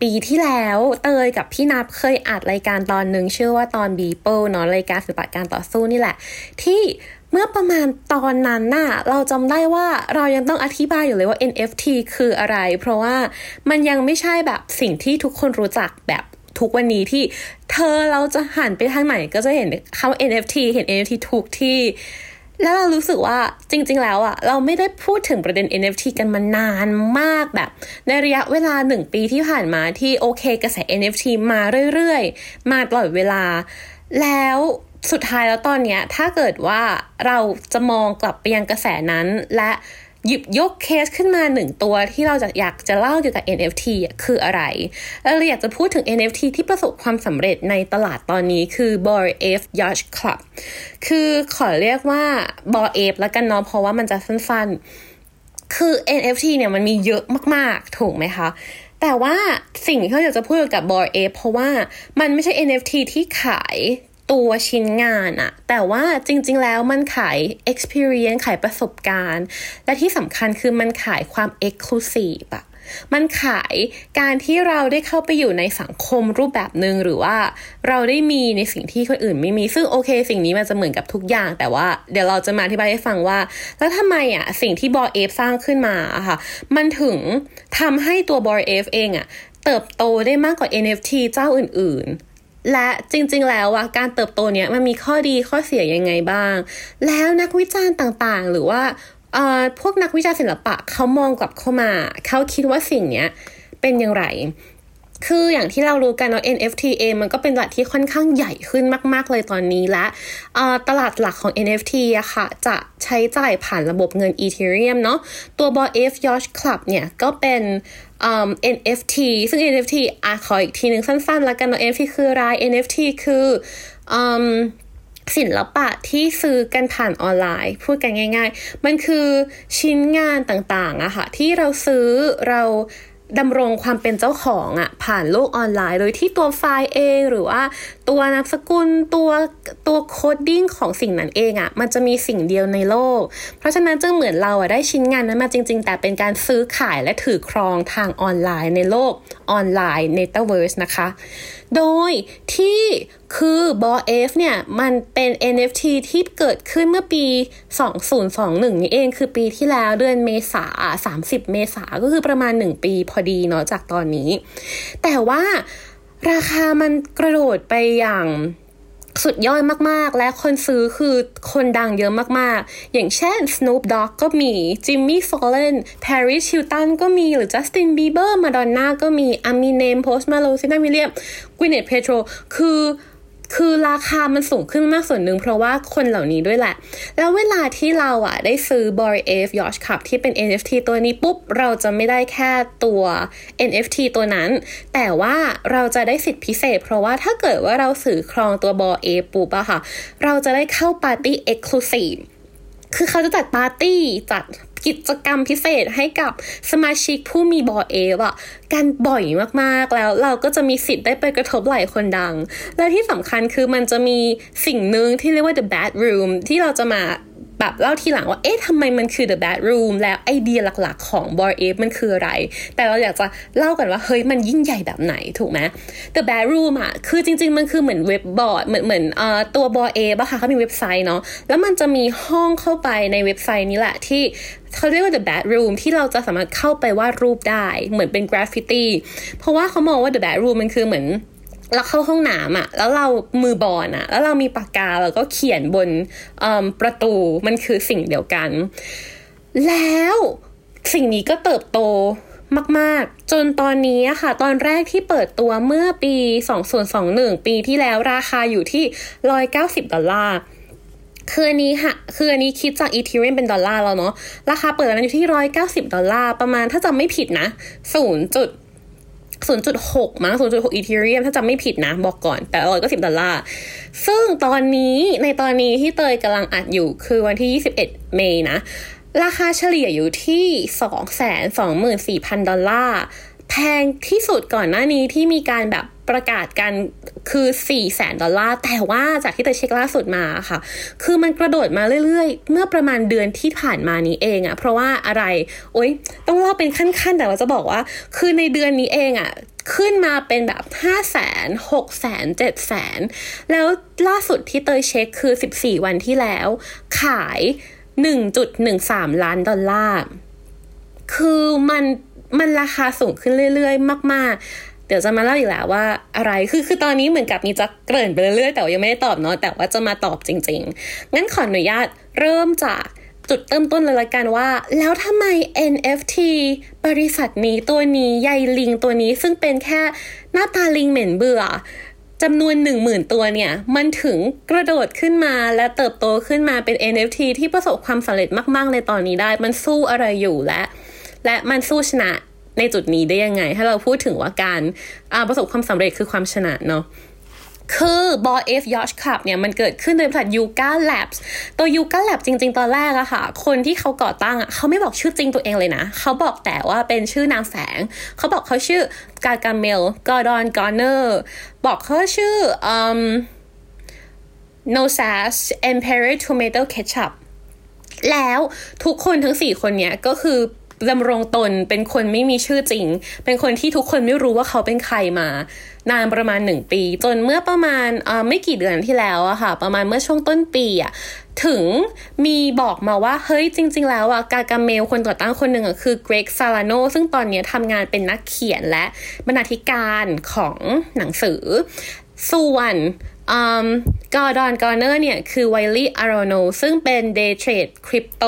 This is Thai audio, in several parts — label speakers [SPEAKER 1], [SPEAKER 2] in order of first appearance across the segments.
[SPEAKER 1] ปีที่แล้วเตยกับพี่นับเคยอัดรายการตอนหนึ่งชื่อว่าตอนบีเปิลเนาะรายการศิลปะการต่อสู้นี่แหละ ที่เมื่อประมาณตอนนั้นน่ะเราจำได้ว่าเรายังต้องอธิบายอยู่เลยว่า NFT คืออะไร เพราะว่ามันยังไม่ใช่แบบสิ่งที่ทุกคนรู้จักแบบทุกวันนี้ที่เธอเราจะหันไปทางไหนก็จะเห็นคำ NFT เห็น NFT ทุกที่ แล้วเรารู้สึกว่าจริง ๆ แล้วอะเราไม่ได้พูดถึงประเด็น NFT กันมานานมากแบบ ในระยะเวลาหนึ่งปีที่ผ่านมาที่โอเคกระแส NFT มาเรื่อย ๆ มาตลอดเวลา แล้วสุดท้ายแล้วตอนเนี้ยถ้าเกิดว่าเราจะมองกลับไปยังกระแสนั้นและ หยิบยกเคสขึ้นมาหนึ่งตัวที่เราจะอยากจะเล่าเกี่ยวกับ NFT คืออะไร เราอยากจะพูดถึง NFT ที่ประสบความสำเร็จในตลาดตอนนี้คือ b o r F Yacht Club คือขอเรียกว่า b o r F แล้วกันเนาะเพราะว่ามันจะสั้นๆ คือ NFT เนี่ยมันมีเยอะมากๆ ถูกไหมคะแต่ว่าสิ่งที่เขาอยากจะพูดกับบอร์เอเพราะว่ามันไม่ใช่ NFT ที่ขาย ตัวชิ้นงานอะแต่ว่าจริง ๆ แล้วมันขาย experience ขายประสบการณ์ และที่สำคัญคือมันขายความ exclusive อะมันขายการที่เราได้เข้าไปอยู่ในสังคมรูปแบบหนึ่งหรือว่าเราได้มีในสิ่งที่คนอื่นไม่มี ซึ่งโอเค สิ่งนี้มันจะเหมือนกับทุกอย่าง แต่ว่าเดี๋ยวเราจะมาอธิบายให้ฟังว่า แล้วทำไมอะสิ่งที่บอรเอฟสร้างขึ้นมาอะค่ะ มันถึงทำให้ตัวบอรเอฟเองอะเติบโตได้มากกว่า NFT เจ้าอื่น ๆ และจริงๆ แล้วอะการเติบโตเนี้ยมันมีข้อดีข้อเสียยังไงบ้าง แล้วนักวิจารณ์ต่างๆ หรือว่าพวกนักวิจารณ์ศิลปะเขามองกลับเข้ามา เขาคิดว่าสิ่งเนี้ยเป็นอย่างไร คืออย่างที่เรารู้กันเนาะ NFT เองมันก็เป็นตลาดที่ค่อนข้างใหญ่ขึ้นมาก ๆ เลยตอนนี้และตลาดหลักของ NFT อะค่ะ จะใช้จ่ายผ่านระบบเงิน Ethereum เนาะตัว b o F Yacht Club เนี่ยก็เป็น NFT ซึ่ง NFT อะขออีกทีหนึ่งสั้นๆ แล้วกันเนาะ NFT คืออะไร NFT คือ um, ศิลปะที่ซื้อกันผ่านออนไลน์ พูดกันง่าย ๆ มันคือชิ้นงานต่างๆอะค่ะที่เราซื้อเรา ดำรงความเป็นเจ้าของอะผ่านโลกออนไลน์ โดยที่ตัวไฟล์เองหรือว่าตัวนามสกุลตัวตัว coding ของสิ่งนั้นเองอะมันจะมีสิ่งเดียวในโลก เพราะฉะนั้นจึงเหมือนเราอะได้ชิ้นงานนั้นมาจริง ๆ แต่เป็นการซื้อขายและถือครองทางออนไลน์ในโลกออนไลน์ n e t a v e r s e นะคะโดยที่คือบอเอฟเนี่ย มันเป็น NFT ที่เกิดขึ้นเมื่อปี 2021 นี่เองคือปีที่แล้วเดือนเมษา 30 เมษาก็คือประมาณ 1 ปีพอดีเนาะจากตอนนี้ แต่ว่าราคามันกระโดดไปอย่าง สุดยอดมากๆ และคนซื้อคือคนดังเยอะมากๆ อย่างเช่น Snoop Dogg ก็มี Jimmy Fallon Paris Hilton ก็มี หรือ Justin Bieber Madonna ก็มี Eminem Post Malone Serena Williams Gwyneth Paltrow คือ คือราคามันสูงขึ้นมากส่วนหนึ่งเพราะว่าคนเหล่านี้ด้วยแหละ แล้วเวลาที่เราอะได้ซื้อ b o r F Yacht Club ที่เป็น NFT ตัวนี้ปุ๊บ เราจะไม่ได้แค่ตัว NFT ตัวนั้น แต่ว่าเราจะได้สิทธิพิเศษ เพราะว่าถ้าเกิดว่าเราสื่อครองตัว b o r F ปุ๊บอะค่ะ เราจะได้เข้าปาร์ตี้ Exclusive คือเขาจะจัดปาร์ตี้จัด กิจกรรมพิเศษให้กับสมาชิกผู้มีบอเอฟอะกันบ่อยมากๆแล้วเราก็จะมีสิทธิ์ได้ไปกระทบไหล่คนดัง และที่สำคัญคือมันจะมีสิ่งหนึ่งที่เรียกว่า the bad room ที่เราจะมา แบบเล่าทีหลังว่า เอ๊ะทำไมมันคือ the bad room แล้วไอเดียหลักๆของ b o r a มันคืออะไร แต่เราอยากจะเล่ากันว่า เฮ้ย มันยิ่งใหญ่แบบไหน ถูกไหม the bad room อะคือจริง ๆ มันคือเหมือนเว็บบอร์ด เหมือนเหมือนเอ่อตัว b o r a อะค่ะเขามีเว็บไซต์เนาะ แล้วมันจะมีห้องเข้าไปในเว็บไซต์นี้แหละที่เขาเรียกว่า the bathroom ที่เราจะสามารถเข้าไปวาดรูปได้ เหมือนเป็นกราฟฟิตี้ เพราะว่าเขามองว่า the bathroom มันคือเหมือน เราเข้าห้องน้ำอะแล้วเรามือบอนอะแล้วเรามีปากกาแล้วก็เขียนบนประตูมันคือสิ่งเดียวกัน แล้วสิ่งนี้ก็เติบโตมาก ๆ จนตอนนี้ค่ะ ตอนแรกที่เปิดตัวเมื่อปี 2021 ปีที่แล้วราคาอยู่ที่ 190 ดอลลาร์ คืออันนี้ค่ะ คืออันนี้คิดจากอีเทเรียมเป็นดอลลาร์แล้วเนาะ ราคาเปิดตอนนั้นอยู่ที่ 190 ดอลลาร์ ประมาณถ้าจำไม่ผิดนะ0จุด 0.6 มั้ง 0.6 อีเทเรียมถ้าจำไม่ผิดนะ บอกก่อน แต่ร้อยเก้า 10 ดอลลาร์ ซึ่งตอนนี้ในตอนนี้ที่เตยกำลังอัดอยู่คือวันที่ 21 เมษนะ ราคาเฉลี่ยอยู่ที่ 224,000 ดอลลาร์ แพงที่สุดก่อนหน้านี้ที่มีการแบบ ประกาศกันคือ4แสนดอลลาร์ แต่ว่าจากที่เตยเช็คล่าสุดมาค่ะ คือมันกระโดดมาเรื่อยๆ เมื่อประมาณเดือนที่ผ่านมานี้เองอะเพราะว่าอะไร โอ๊ย ต้องเล่าเป็นขั้นๆ แต่ว่าจะบอกว่า คือในเดือนนี้เองอะขึ้นมาเป็นแบบ 5 0 0แสน6แสน7แสน แล้วล่าสุดที่เตยเช็คคือ 14 วันที่แล้ว ขาย 1.13 ล้านดอลลาร์ คือมันมันราคาสูงขึ้นเรื่อย ๆ มาก ๆ เดี๋ยวจะมาเล่าอีกแล้วว่าอะไรคือคือตอนนี้เหมือนกับมีจะเกริ่นไปเรื่อยๆแต่ว่ายังไม่ได้ตอบเนาะแต่ว่าจะมาตอบจริง ๆ งั้นขออนุญาตเริ่มจากจุดเริ่มต้นเลยละกันว่า แล้วทำไม NFT บริษัทนี้ตัวนี้ใยลิงตัวนี้ซึ่งเป็นแค่หน้าตาลิงเหม็นเบื่อจำนวนหนึ่งหมื่นตัวเนี่ย มันถึงกระโดดขึ้นมาและเติบโตขึ้นมาเป็น NFT ที่ประสบความสำเร็จมาก ๆ ในตอนนี้ได้ มันสู้อะไรอยู่และ และมันสู้ชนะ ในจุดนี้ได้ยังไง ถ้าเราพูดถึงว่าการประสบความสำเร็จคือความชนะเนาะคือ Bored Ape Yacht Club เนี่ยมันเกิดขึ้นโดยบริษัท Yuga Labs ตัว Yuga Lab จริง ๆ ตอนแรกอะค่ะ คนที่เขาก่อตั้งอะเขาไม่บอกชื่อจริงตัวเองเลยนะ เขาบอกแต่ว่าเป็นชื่อนามแฝง เขาบอกเขาชื่อ Gargamel Gordon Goner บอกเขาชื่อ um, no sass emperor tomato ketchup แล้วทุกคนทั้งสี่คนเนี้ยก็คือ ดำรงตนเป็นคนไม่มีชื่อจริง เป็นคนที่ทุกคนไม่รู้ว่าเขาเป็นใครมา นานประมาณหนึ่งปี จนเมื่อประมาณไม่กี่เดือนที่แล้วอะค่ะ ประมาณเมื่อช่วงต้นปีอะถึงมีบอกมาว่า เฮ้ยจริง ๆ แล้วอะกากาเมลคนต่อตั้งคนหนึ่งอะคือเกรกซาลาโนซึ่งตอนนี้ทำงานเป็นนักเขียนและบรรณาธิการของหนังสือ ส่วน Gordon Goner เนี่ย คือ Wylie Aronow ซึ่งเป็น day trade คริปโต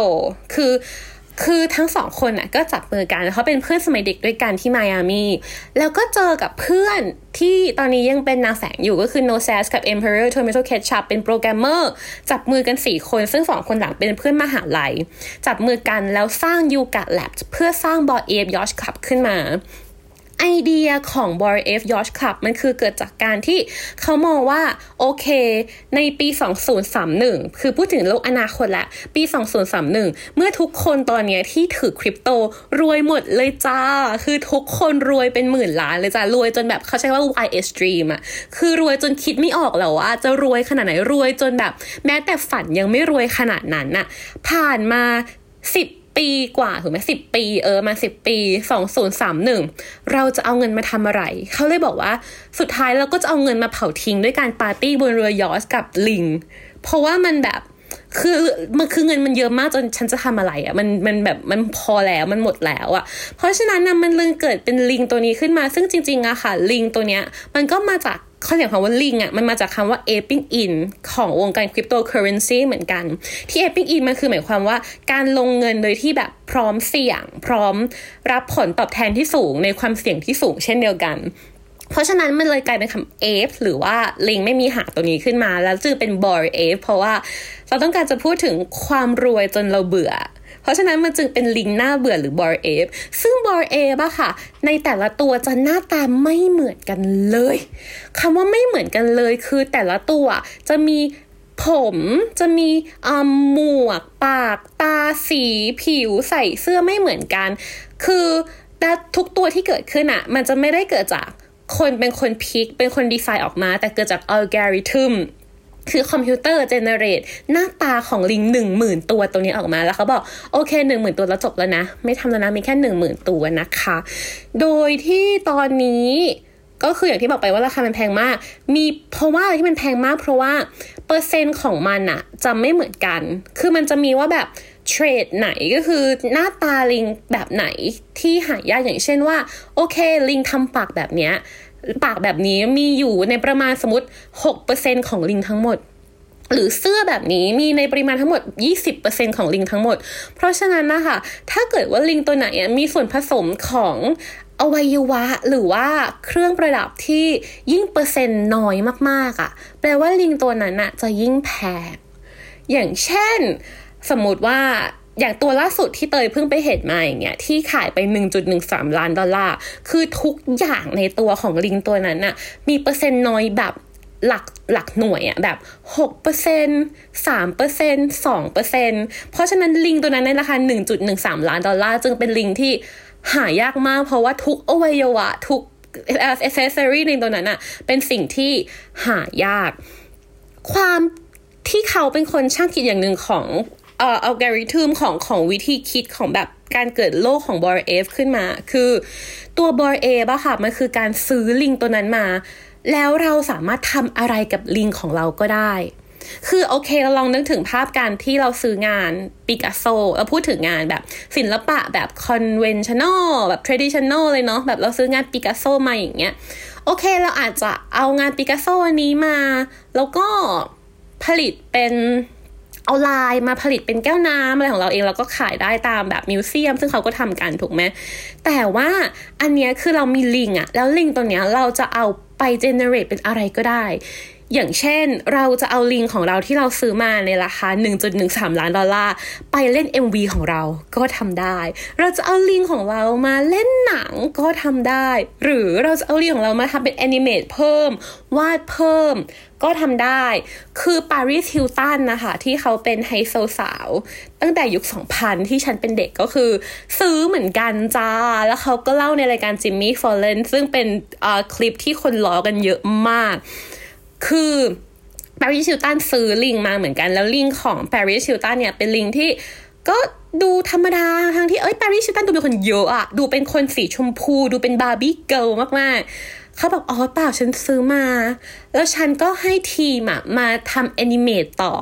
[SPEAKER 1] คือ คือทั้งสองคนน่ะก็จับมือกันเขาเป็นเพื่อนสมัยเด็กด้วยกันที่ไมอามีแล้วก็เจอกับเพื่อนที่ตอนนี้ยังเป็นนามแฝงอยู่ก็คือ No Sass กับ Emperor Tomato Ketchup เป็นโปรแกรมเมอร์จับมือกัน 4 คน ซึ่งสองคนหลังเป็นเพื่อนมหาลัย จับมือกันแล้วสร้าง Yuga Lab เพื่อสร้าง Bored Ape Yacht Club ขึ้นมา ไอเดียของ b o r F Yacht Club มันคือเกิดจากการที่เขามองว่า โอเค ในปี 2031 คือพูดถึงโลกอนาคตละ ปี 2031 เมื่อทุกคนตอนนี้ที่ถือคริปโตรวยหมดเลยจ้า คือทุกคนรวยเป็นหมื่นล้านเลยจ้ารวยจนแบบเขาใช้ว่า YS Dream อะคือรวยจนคิดไม่ออกแล้วว่าจะรวยขนาดไหนรวยจนแบบ แม้แต่ฝันยังไม่รวยขนาดนั้นน่ะผ่านมาสิบ ปีกว่าถูกไหมสิบปีเออมาสิบปีสองศูนย์สามหนึ่งเราจะเอาเงินมาทำอะไร เขาเลยบอกว่าสุดท้ายเราก็จะเอาเงินมาเผาทิ้งด้วยการปาร์ตี้บนเรือยอสกับลิง เพราะว่ามันแบบคือมันคือเงินมันเยอะมากจนฉันจะทำอะไรอะ่ะมันมันแบบมันพอแล้วมันหมดแล้วอะ่ะ เพราะฉะนั้นนะมันเลยเกิดเป็นลิงตัวนี้ขึ้นมาซึ่งจริงๆอะค่ะ ลิงตัวเนี้ยมันก็มาจาก เขาเรียกคำว่าลิงอะมันมาจากคำว่า aping in ของวงการคริปโตเคอเรนซีเหมือนกัน ที่ aping in มันคือหมายความว่าการลงเงินโดยที่แบบพร้อมเสี่ยง พร้อมรับผลตอบแทนที่สูงในความเสี่ยงที่สูงเช่นเดียวกันเพราะฉะนั้นมันเลยกลายเป็นคำ ape หรือว่าลิงไม่มีหางตัวนี้ขึ้นมา แล้วจึงเป็น bored ape เพราะว่าเราต้องการจะพูดถึงความรวยจนเราเบื่อ เพราะฉะนั้นมันจึงเป็นลิงหน้าเบื่อหรือ Bored Ape ซึ่ง Bored Ape อะค่ะ ในแต่ละตัวจะหน้าตาไม่เหมือนกันเลยคำว่าไม่เหมือนกันเลยคือแต่ละตัวจะมีผมจะมีหมวก ปาก ตา สี ผิว ใส่เสื้อไม่เหมือนกัน คือแต่ทุกตัวที่เกิดขึ้นอะมันจะไม่ได้เกิดจากคนเป็นคนพิก เป็นคนดีไซน์ออกมา แต่เกิดจากอัลกอริทึม คือคอมพิวเตอร์เจเนเรตหน้าตาของลิงหนึ่งหมื่นตัวตรงนี้ออกมาแล้วเขาบอกโอเคหนึ่งหมื่นตัวแล้วจบแล้วนะ ไม่ทำแล้วนะมีแค่หนึ่งหมื่นตัวนะคะ โดยที่ตอนนี้ก็คืออย่างที่บอกไปว่าราคามันแพงมาก มีเพราะว่าอะไรที่มันแพงมาก เพราะว่าเปอร์เซ็นต์ของมันอะจะไม่เหมือนกัน คือมันจะมีว่าแบบเทรดไหนก็คือหน้าตาลิงแบบไหนที่หายากอย่างเช่นว่า โอเคลิงทำปากแบบเนี้ย ปากแบบนี้มีอยู่ในประมาณสมมติ 6%ของลิงทั้งหมด หรือเสื้อแบบนี้มีในปริมาณทั้งหมด 20%ของลิงทั้งหมด เพราะฉะนั้นนะคะถ้าเกิดว่าลิงตัวไหนมีส่วนผสมของอวัยวะหรือว่าเครื่องประดับที่ยิ่งเปอร์เซ็นต์น้อยมากๆอะ่ะ แปลว่าลิงตัวนั้นอะจะยิ่งแพงอย่างเช่น สมมติว่า อย่างตัวล่าสุดที่เตยเพิ่งไปเห็นมาอย่างเงี้ยที่ขายไป 1.13 ล้านดอลลาร์ คือทุกอย่างในตัวของลิงตัวนั้นน่ะมีเปอร์เซ็นต์น้อยแบบหลักหลักหน่วยอะแบบ6%เปอร์เเพราะฉะนั้นลิงตัวนั้นในราคา 1.13 ล้านดอลลาร์ จึงเป็นลิงที่หายากมาก เพราะว่าทุกอวัยวะ ทุกเอเซสซอรี่ในตัวนั้นอะเป็นสิ่งที่หายาก ความที่เขาเป็นคนช่างคิดอย่างหนึ่งของ เอ่ออัลกอริทึมของของวิธีคิดของแบบการเกิดโลกของ Bored Ape ขึ้นมา คือตัว Bored Ape อะค่ะ มันคือการซื้อลิงตัวนั้นมา แล้วเราสามารถทำอะไรกับลิงของเราก็ได้ คือโอเคเราลองนึกถึงภาพการที่เราซื้องานปิกัสโซเราพูดถึงงานแบบศิลปะแบบ conventional แบบ traditional เลยเนาะแบบเราซื้องานปิกัสโซมาอย่างเงี้ย โอเคเราอาจจะเอางานปิกัสโซอันนี้มา แล้วก็ผลิตเป็น เอาลายมาผลิตเป็นแก้วน้ำอะไรของเราเองเราก็ขายได้ตามแบบ museum ซึ่งเขาก็ทำกันถูกไหมแต่ว่าอันเนี้ยคือเรามีลิงอะแล้วลิงตัวเนี้ยเราจะเอาไป generate เป็นอะไรก็ได้ อย่างเช่นเราจะเอาลิงของเราที่เราซื้อมาในราคา 1.13 ล้านดอลลาร์ไปเล่น MV ของเราก็ทำได้ เราจะเอาลิงของเรามาเล่นหนังก็ทำได้ หรือเราจะเอาลิงของเรามาทำเป็น animate เพิ่ม วาดเพิ่ม ก็ทำได้ คือปาริสฮิลตันนะคะที่เขาเป็นไฮโซสาว ตั้งแต่ยุค 2000 ที่ฉันเป็นเด็กก็คือ ซื้อเหมือนกันจ้า แล้วเขาก็เล่าในรายการจิมมี่ฟอลเลนซึ่งเป็นคลิปที่คนล้อกันเยอะมาก คือปาริสฮิลตันซื้อลิงมาเหมือนกัน แล้วลิงของปาริสฮิลตันเนี่ยเป็นลิงที่ก็ดูธรรมดาทั้งที่เอ้ยปาริสฮิลตันดูเป็นคนเยอะอะดูเป็นคนสีชมพู ดูเป็น Barbie girl มากๆ เขาบอกอ๋อเปล่าฉันซื้อมา แล้วฉันก็ให้ทีมอะมาทำแอนิเมตต่อ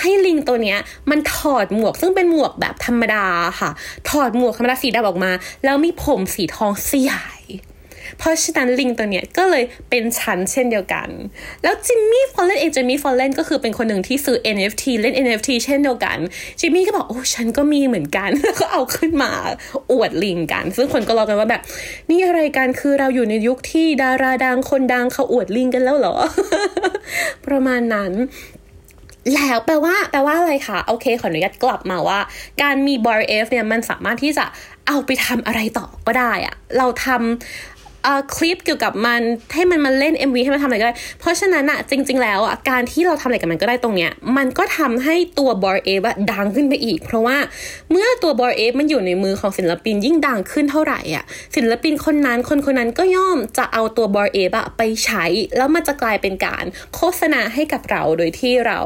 [SPEAKER 1] ให้ลิงตัวเนี้ย มันถอดหมวกซึ่งเป็นหมวกแบบธรรมดาค่ะ ถอดหมวกธรรมดาสีดำออกมา แล้วมีผมสีทองสยาย เพราะฉะนั้นลิงตัวเนี้ยก็เลยเป็นชั้นเช่นเดียวกัน แล้วจิมมี่ฟอลเลนเองจิมมี่ฟอลเลนก็คือเป็นคนหนึ่งที่ซื้อ NFT เล่น NFT เช่นเดียวกันจิมมี่ก็บอกโอ้ฉันก็มีเหมือนกันแล้วก็เอาขึ้นมาอวดลิงกัน ซึ่งคนก็รอกันว่าแบบ นี่อะไรกันคือเราอยู่ในยุคที่ดาราดังคนดังเขาอวดลิงกันแล้วเหรอ ประมาณนั้นแล้วแปลว่าแปลว่าอะไรคะโอเคขออนุญาตกลับมาว่า การมี Bored Ape เนี่ยมันสามารถที่จะเอาไปทำอะไรต่อก็ได้อะเราทำ คลิปเกี่ยวกับมันให้มันมาเล่น MV ให้มันทำอะไรก็ได้ เพราะฉะนั้นอะจริง ๆ แล้วอะการที่เราทำอะไรกับมันก็ได้ตรงเนี้ย มันก็ทำให้ตัว Bored Ape ดังขึ้นไปอีก เพราะว่าเมื่อตัว Bored Ape มันอยู่ในมือของศิลปินยิ่งดังขึ้นเท่าไหร่อะศิลปินคนนั้นคนคนนั้นก็ย่อมจะเอาตัว Bored Apeไปใช้ แล้วมันจะกลายเป็นการโฆษณาให้กับเราโดยที่เรา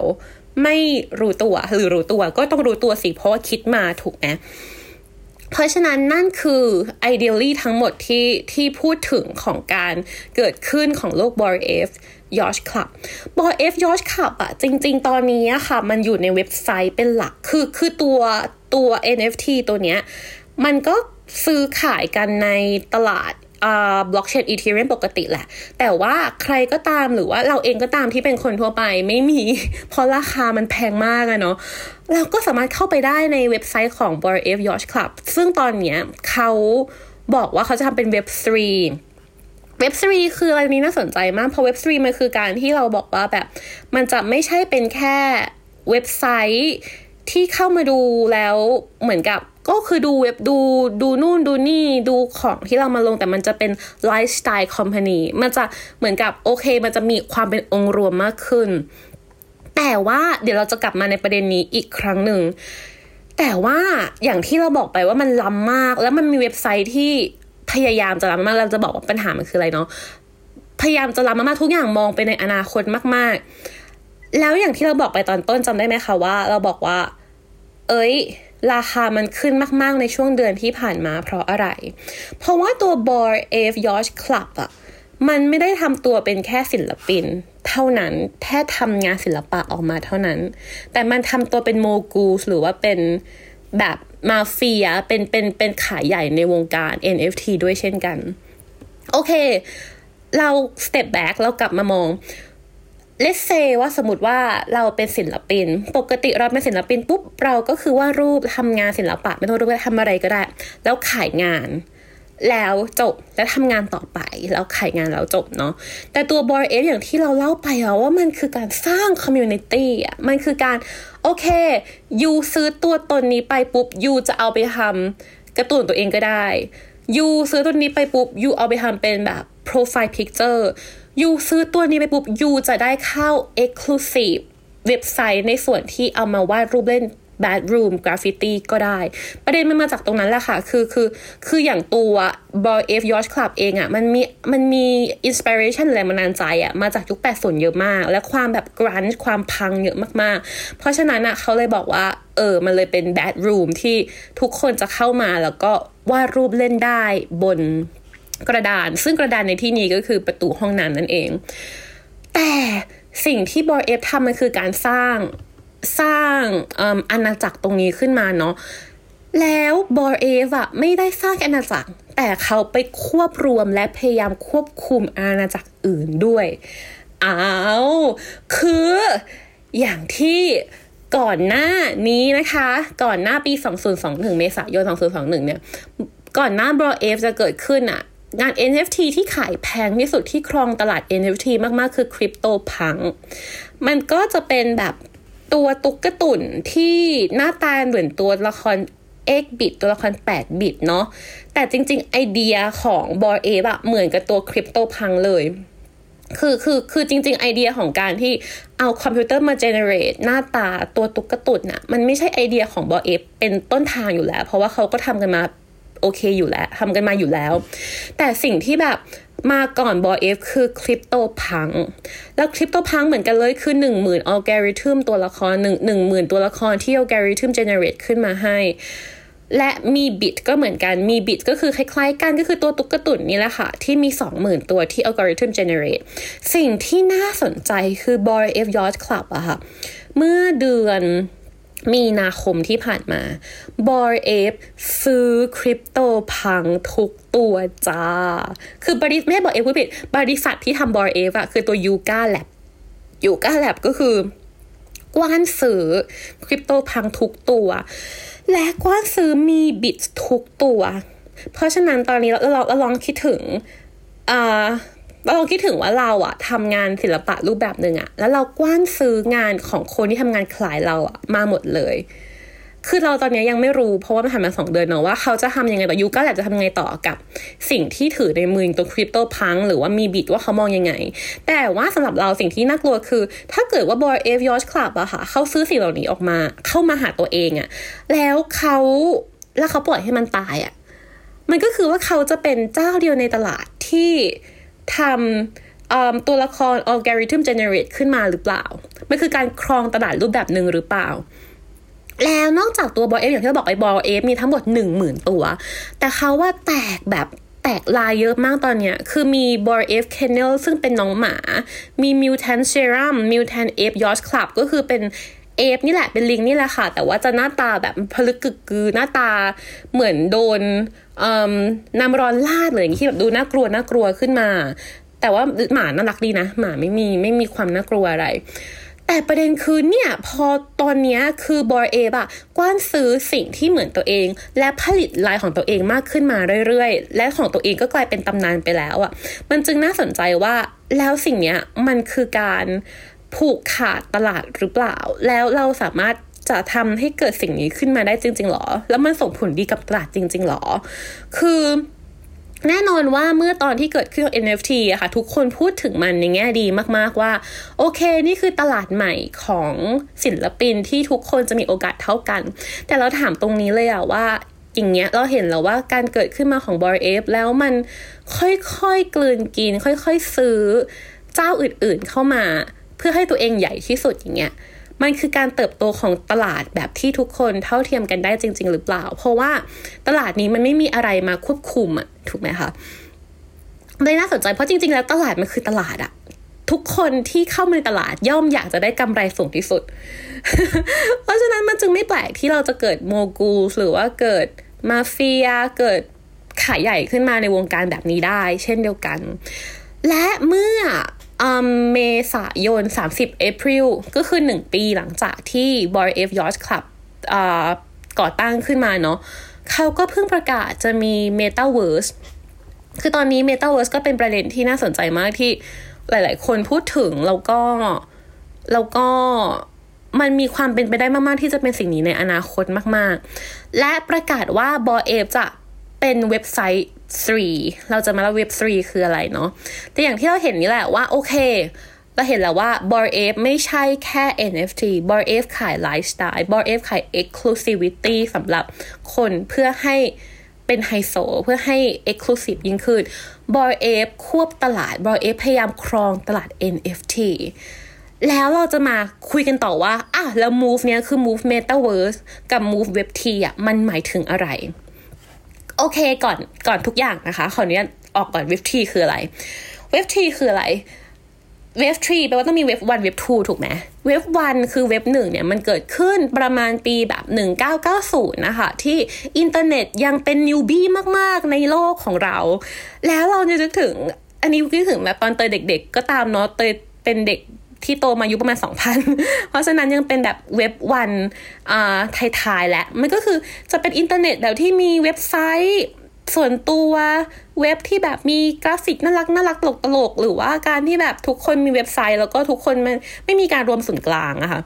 [SPEAKER 1] ไม่รู้ตัวหรือรู้ตัวก็ต้องรู้ตัวสิเพราะว่าคิดมาถูกไหม เพราะฉะนั้นนั่นคือไอเดียลี่ทั้งหมดที่ที่พูดถึงของการเกิดขึ้นของโลก b o r F Yacht Club b o r F Yacht Club อะจริง ๆ ตอนนี้ค่ะ มันอยู่ในเว็บไซต์เป็นหลักคือคือตัวตัว NFT ตัวเนี้ย มันก็ซื้อขายกันในตลาด บล็อกเชนอีเทเรียมปกติแหละ แต่ว่าใครก็ตามหรือว่าเราเองก็ตามที่เป็นคนทั่วไปไม่มี เพราะราคามันแพงมากอะเนาะเราก็สามารถเข้าไปได้ในเว็บไซต์ของ b o r F Yacht Club ซึ่งตอนเนี้ยเขาบอกว่าเขาจะทำเป็นเว็บ3เว็บ3คืออะไรนี้น่าสนใจมาก เพราะเว็บ3มันคือการที่เราบอกว่าแบบ มันจะไม่ใช่เป็นแค่เว็บไซต์ที่เข้ามาดูแล้วเหมือนกับ ก็คือดูเว็บดูดูนู่นดูนี่ดูของที่เรามาลงแต่มันจะเป็นไลฟ์สไตล์คอมพานีมันจะเหมือนกับโอเค มันจะมีความเป็นองค์รวมมากขึ้น แต่ว่าเดี๋ยวเราจะกลับมาในประเด็นนี้อีกครั้งหนึ่ง แต่ว่าอย่างที่เราบอกไปว่ามันล้ำมาก แล้วมันมีเว็บไซต์ที่พยายามจะล้ำมากเราจะบอกว่าปัญหามันคืออะไรเนาะพยายามจะล้ำมากทุกอย่างมองไปในอนาคตมาก ๆ แล้วอย่างที่เราบอกไปตอนต้นจำได้ไหมคะว่า เราบอกว่า เอ้ย ราคามันขึ้นมากๆในช่วงเดือนที่ผ่านมาเพราะอะไร เพราะว่าตัว b o r F Yacht Club อะมันไม่ได้ทำตัวเป็นแค่ศิลปิน เท่านั้นแค่ทำงานศิลปะออกมาเท่านั้น แต่มันทำตัวเป็นโมกูสหรือว่าเป็นแบบมาเฟียเป็นเป็นเป็นขายใหญ่ในวงการ NFT ด้วยเช่นกัน โอเค เรา step back เรากลับมามอง let's say ว่าสมมติว่าเราเป็นศิลปิน ปกติเราเป็นศิลปินปุ๊บเราก็คือว่ารูปทำงานศิลปะไม่ต้องรูปทำอะไรก็ได้ แล้วขายงาน แล้วจบแล้วทำงานต่อไปแล้วขายงานแล้วจบเนาะแต่ตัวบอยเอฟอย่างที่เราเล่าไปอะว่ามันคือการสร้าง community อะมันคือการ โอเค you ซื้อตัวตนนี้ไปปุ๊บ you จะเอาไปทำกระตุ้นตัวเองก็ได้ you ซื้อตัวนี้ไปปุ๊บ you เอาไปทำเป็นแบบ profile picture you ซื้อตัวนี้ไปปุ๊บ you จะได้เข้า exclusive เว็บไซต์ในส่วนที่เอามาวาดรูปเล่น bathroom graffiti ก็ได้ ประเด็นมันมาจากตรงนั้นแหละค่ะ คือคือคืออย่างตัว Bored Ape Yacht Club เองอะ่ะ มันมีมันมี inspiration แรงบันดาลใจอะ่ะ มาจากยุค80เยอะมาก และความแบบ g r u n g ความพังเยอะมากๆ เพราะฉะนั้นอะ่ะเขาเลยบอกว่า เออ มันเลยเป็น bedroom ที่ทุกคนจะเข้ามาแล้วก็วาดรูปเล่นได้บน กระดาน ซึ่งกระดานในที่นี้ก็คือประตูห้องน้ำนั่นเอง แต่สิ่งที่บอยเอฟทำมันคือการสร้างสร้างอาณาจักรตรงนี้ขึ้นมาเนาะแล้วบอร์เอฟอะไม่ได้สร้างอาณาจักร แต่เขาไปควบรวมและพยายามควบคุมอาณาจักรอื่นด้วยอ้าวคืออย่างที่ก่อนหน้านี้นะคะ ก่อนหน้าปี 2021 เมษายน 2021 เนี่ย ก่อนหน้าบรอเอฟจะเกิดขึ้นอะ งาน NFT ที่ขายแพงที่สุดที่ครองตลาด NFT มากๆ คือคริปโตพัง มันก็จะเป็นแบบตัวตุ๊กตุ่นที่หน้าตาเหมือนตัวละคร X บิตตัวละคร 8 บิตเนาะ แต่จริง ๆ ไอเดียของบอร์เอฟอะเหมือนกับตัวคริปโตพังเลย คือคือคือจริง ๆ ไอเดียของการที่เอาคอมพิวเตอร์มา generate หน้าตาตัวตุ๊กตุ่นอะมันไม่ใช่ไอเดียของ Bored Ape เป็นต้นทางอยู่แล้ว เพราะว่าเขาก็ทำกันมา โอเคอยู่แล้วทำกันมาอยู่แล้ว แต่สิ่งที่แบบมาก่อนบอเอฟคือ CryptoPunks แล้ว CryptoPunks เหมือนกันเลยคือหนึ่งหมื่นอัลกอริทึมตัวละครหนึ่งหนึ่งหมื่นตัวละครที่ algorithm generate ขึ้นมาให้ และ Meebits ก็เหมือนกัน Meebits ก็คือคล้ายๆกันก็คือตัวตุ๊กตุ่นนี่แหละค่ะ ที่มี 20,000 ตัวที่ algorithm generate สิ่งที่น่าสนใจคือ Bored Ape Yacht Club อะค่ะ เมื่อเดือน มีนาคมที่ผ่านมา Bored Ape ซื้อ CryptoPunks ทุกตัวจ้า คือบริษัทไม่ Bored Ape พูดผิดบริษัทที่ทำ Bored Ape อะคือตัว Yuga Labs Yuga Labs ก็คือกว้านซื้อ CryptoPunks ทุกตัว และกว้านซื้อ Meebitsทุกตัว เพราะฉะนั้นตอนนี้เราเราเราลองคิดถึงอ่า เราคิดถึงว่าเราอะทำงานศิลปะรูปแบบหนึ่งอะแล้วเรากว้านซื้องานของคนที่ทำงานคล้ายเราอะมาหมดเลย คือเราตอนนี้ยังไม่รู้เพราะว่ามันผ่านมาสองเดือนเนาะว่าเขาจะทำยังไงต่อยูก็แหละจะทำยังไงต่อกับ สิ่งที่ถือในมือตัวคริปโตพังหรือว่ามีบิตว่าเขามองยังไง แต่ว่าสำหรับเราสิ่งที่น่ากลัวคือ ถ้าเกิดว่าบอยเอฟยอชคลับอะค่ะเขาซื้อสิ่งเหล่านี้ออกมา เข้ามาหาตัวเองอะแล้วเขาแล้วเขาปล่อยให้มันตายอะมันก็คือว่าเขาจะเป็นเจ้าเดียวในตลาดที่ ทำตัวละคร algorithm generate ขึ้นมาหรือเปล่า มันคือการครองตลาดรูปแบบหนึ่งหรือเปล่า แล้วนอกจากตัว Bored Ape อย่างที่เราบอกไป Bored Ape มีทั้งหมดหนึ่งหมื่นตัว แต่เขาว่าแตกแบบแตกลายเยอะมากตอนเนี้ย คือมี Bored Ape Kennel ซึ่งเป็นน้องหมา มีมิวแทนเซรัมมิวแทนเอฟยอชคลับก็คือเป็น เอฟนี่แหละเป็นลิงนี่แหละค่ะ แต่ว่าจะหน้าตาแบบพลึกกึกกือหน้าตาเหมือนโดนน้ำร้อนลาดเลยอย่างที่แบบดูน่ากลัวน่ากลัวขึ้นมา แต่ว่าหมาน่ารักดีนะ หมาไม่มีไม่มีความน่ากลัวอะไร แต่ประเด็นคือเนี่ยพอตอนนี้คือบอยเอบอะกว้านซื้อสิ่งที่เหมือนตัวเอง และผลิตลายของตัวเองมากขึ้นมาเรื่อยๆ และของตัวเองก็กลายเป็นตำนานไปแล้วอะมันจึงน่าสนใจว่าแล้วสิ่งเนี้ยมันคือการ ผูกขาดตลาดหรือเปล่า แล้วเราสามารถจะทำให้เกิดสิ่งนี้ขึ้นมาได้จริง ๆหรอ แล้วมันส่งผลดีกับตลาดจริง ๆหรอ คือแน่นอนว่าเมื่อตอนที่เกิดขึ้น NFT อะค่ะ ทุกคนพูดถึงมันในแง่ดีมาก ๆ ว่า โอเค นี่คือตลาดใหม่ของศิลปินที่ทุกคนจะมีโอกาสเท่ากัน แต่เราถามตรงนี้เลยอะว่าอย่างเงี้ยเราเห็นแล้วว่าการเกิดขึ้นมาของบอยเอฟแล้วมันค่อยๆกลืนกิน ค่อย ๆ ซื้อเจ้าอื่นๆเข้ามา พื่อให้ตัวเองใหญ่ที่สุดอย่างเงี้ยมันคือการเติบโตของตลาดแบบที่ทุกคนเท่าเทียมกันได้จริง ๆ หรือเปล่า เพราะว่าตลาดนี้มันไม่มีอะไรมาควบคุมอะถูกไหมคะเลยน่าสนใจเพราะจริง ๆ แล้วตลาดมันคือตลาดอะทุกคนที่เข้ามาในตลาดย่อมอยากจะได้กำไรสูงที่สุด เพราะฉะนั้นมันจึงไม่แปลกที่เราจะเกิดโมกูลหรือว่าเกิดมาเฟีย เกิดขายใหญ่ขึ้นมาในวงการแบบนี้ได้ เช่นเดียวกัน และเมื่อ เมษายน 30เอพริลก็คือ 1 ปีหลังจากที่ b o y F Yacht Club ก่อตั้งขึ้นมาเนาะเขาก็เพิ่งประกาศจะมี Metaverse คือตอนนี้ Metaverse ก็เป็นประเด็นที่น่าสนใจมากที่หลาย ๆ คนพูดถึง แล้วก็แล้วก็มันมีความเป็นไปได้มาก ๆ ที่จะเป็นสิ่งนี้ในอนาคตมาก ๆ และประกาศว่าบอเอฟจะเป็นเว็บไซต์ 3 เราจะมาเล่าเว็บ 3 คืออะไรเนาะแต่อย่างที่เราเห็นนี่แหละว่าโอเคเราเห็นแล้วว่า b o r F ไม่ใช่แค่ NFT b o r F ขายไลฟ์สไตล์ b o r F ขาย exclusivity สำหรับคนเพื่อให้เป็นไฮโซเพื่อให้ exclusive ยิ่งขึ้น b o r F ควบตลาด b o r F พยายามครองตลาด NFT แล้วเราจะมาคุยกันต่อว่าอะแล้ว move เนี้ยคือ move metaverse กับ move web 3อะมันหมายถึงอะไร โอเคก่อนก่อนทุกอย่างนะคะขออนุญาตออกก่อน web 3คืออะไร web 3คืออะไรเว็บ3แปลว่าต้องมีเว็บ1เว็บ2ถูกไหมเว็บ1คือเว็บ1เนี่ยมันเกิดขึ้นประมาณปีแบบ 1990 นะคะ ที่อินเทอร์เน็ตยังเป็น newbie มาก ๆ ในโลกของเรา แล้วเราจะนึกถึง อันนี้คิดถึงแบบตอนเตยเด็ก ๆ ก็ตามเนาะเตยเป็นเด็ก ที่โตมายุประมาณ 2,000 เพราะฉะนั้นยังเป็นแบบ web one อ่าไทยๆ และมันก็คือจะเป็นอินเทอร์เน็ตแบบที่มีเว็บไซต์ส่วนตัวเว็บที่แบบมีกราฟิกน่ารักน่ารักตลกตลกหรือว่าการที่แบบทุกคนมีเว็บไซต์ แล้วก็ทุกคนมันไม่มีการรวมศูนย์กลางอะค่ะ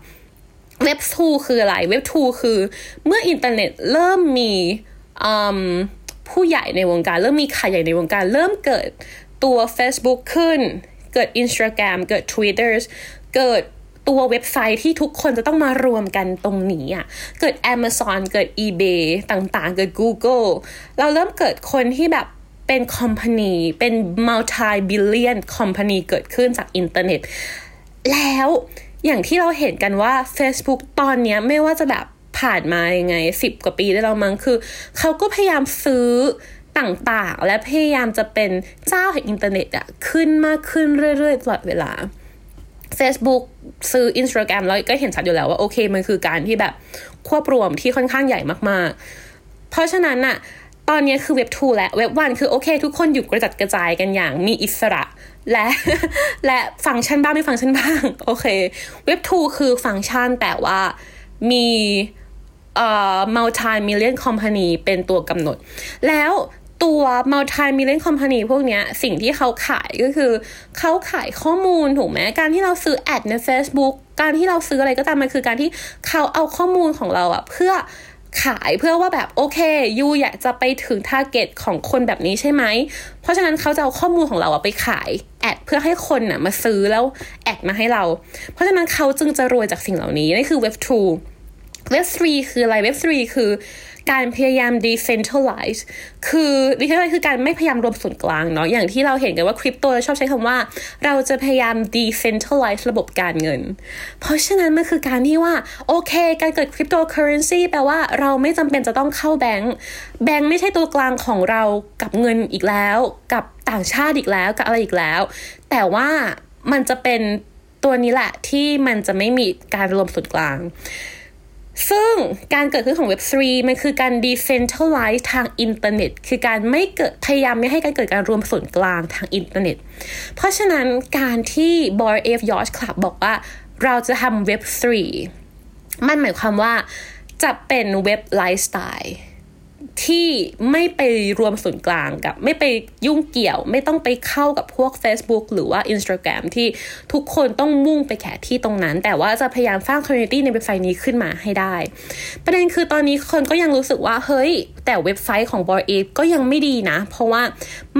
[SPEAKER 1] web two คืออะไร web two คือเมื่ออินเทอร์เน็ตเริ่มมีผู้ใหญ่ในวงการ เริ่มมีขาใหญ่ในวงการ เริ่มเกิดตัว Facebook ขึ้น เกิด Instagram เกิด Twitter เกิดตัวเว็บไซต์ที่ทุกคนจะต้องมารวมกันตรงนี้อะ เกิด Amazon เกิด eBay ต่างๆ เกิด Google เราเริ่มเกิดคนที่แบบเป็นคอมพานีเป็น multi billion คอมพานีเกิดขึ้นจากอินเทอร์เน็ต แล้วอย่างที่เราเห็นกันว่า Facebook ตอนนี้ไม่ว่าจะแบบผ่านมายังไงสิบกว่าปีได้แล้วมั้งคือ เขาก็พยายามซื้อ ต่างๆ และพยายามจะเป็นเจ้าแห่งอินเทอร์เน็ตอะขึ้นมากขึ้นเรื่อยๆตลอดเวลา Facebook ซื้อ Instagram แล้วก็เห็นชัดอยู่แล้วว่าโอเคมันคือการที่แบบควบรวมที่ค่อนข้างใหญ่มากๆ เพราะฉะนั้นน่ะตอนนี้คือเว็บ2และเว็บ1คือโอเค ทุกคนอยู่กระจัดกระจายกันอย่างมีอิสระ และและฟังก์ชันบ้างไม่ฟังก์ชันบ้างโอเคเว็บ2คือฟังก์ชันแต่ว่ามีเอ่อ multi million company เป็นตัวกำหนด แล้ว ตัว multi million company พวกเนี้ยสิ่งที่เขาขายก็คือ เขาขายข้อมูลถูกไหมการที่เราซื้อ ad ใน Facebook การที่เราซื้ออะไรก็ตามมันคือการที่เขาเอาข้อมูลของเราอะเพื่อขายเพื่อว่าแบบโอเค you อยากจะไปถึง target ของคนแบบนี้ใช่ไหม เพราะฉะนั้นเขาจะเอาข้อมูลของเราอะไปขาย ad เพื่อให้คนน่ะมาซื้อแล้ว ad มาให้เรา เพราะฉะนั้นเขาจึงจะรวยจากสิ่งเหล่านี้นี่คือเว็บ2เว็บ3คืออะไรเว็บ3คือ การพยายาม decentralize คือ decentralize คือการไม่พยายามรวมส่วนกลางเนาะอย่างที่เราเห็นกันว่าคริปโตชอบใช้คำว่า เราจะพยายาม decentralize ระบบการเงิน เพราะฉะนั้นมันคือการที่ว่า โอเค การเกิดคริปโตเคอเรนซีแปลว่าเราไม่จำเป็นจะต้องเข้าแบงก์แบงก์ไม่ใช่ตัวกลางของเรากับเงินอีกแล้ว กับต่างชาติอีกแล้วกับอะไรอีกแล้ว แต่ว่ามันจะเป็นตัวนี้แหละที่มันจะไม่มีการรวมส่วนกลาง ซึ่งการเกิดขึ้นของเว็บ3มันคือการ decentralize ทางอินเทอร์เน็ต คือการไม่เกิดพยายามไม่ให้การเกิดการรวมส่วนกลางทางอินเทอร์เน็ต เพราะฉะนั้นการที่ Bored Ape Yacht Club บอกว่าเราจะทำเว็บ3มันหมายความว่าจะเป็นเว็บไลฟ์สไตล์ ที่ไม่ไปรวมส่วนกลางกับ ไม่ไปยุ่งเกี่ยว ไม่ต้องไปเข้ากับพวก Facebook หรือว่า Instagram ที่ทุกคนต้องมุ่งไปแค่ที่ตรงนั้น แต่ว่าจะพยายามสร้าง community ในเว็บไซต์นี้ขึ้นมาให้ได้ ประเด็นคือตอนนี้คนก็ยังรู้สึกว่าเฮ้ย แต่เว็บไซต์ของ b o r เอก็ยังไม่ดีนะ เพราะว่า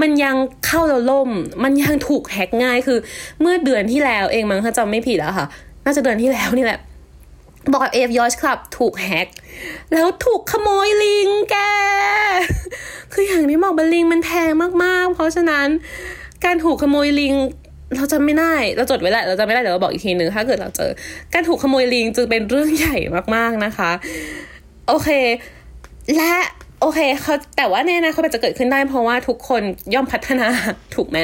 [SPEAKER 1] มันยังเข้าแล้วล่ม มันยังถูกแฮกง่ายคือเมื่อเดือนที่แล้วเองมั้งถ้าจำไม่ผิดแล้วค่ะ น่าจะเดือนที่แล้วนี่แหละ บอกเอฟยอชคลับถูกแฮก แล้วถูกขโมยลิงแก คืออย่างที่บอกบัลลิงมันแพงมากๆ เพราะฉะนั้นการถูกขโมยลิงเราจำไม่ได้ เราจดไว้แหละ เราจำไม่ได้ เดี๋ยวเราบอกอีกทีหนึ่งถ้าเกิดเราเจอ การถูกขโมยลิงจึงเป็นเรื่องใหญ่มากๆนะคะ โอเค และ โอเคเขาแต่ว่าในอนาคตจะเกิดขึ้นได้เพราะว่าทุกคนย่อมพัฒนาถูกไหม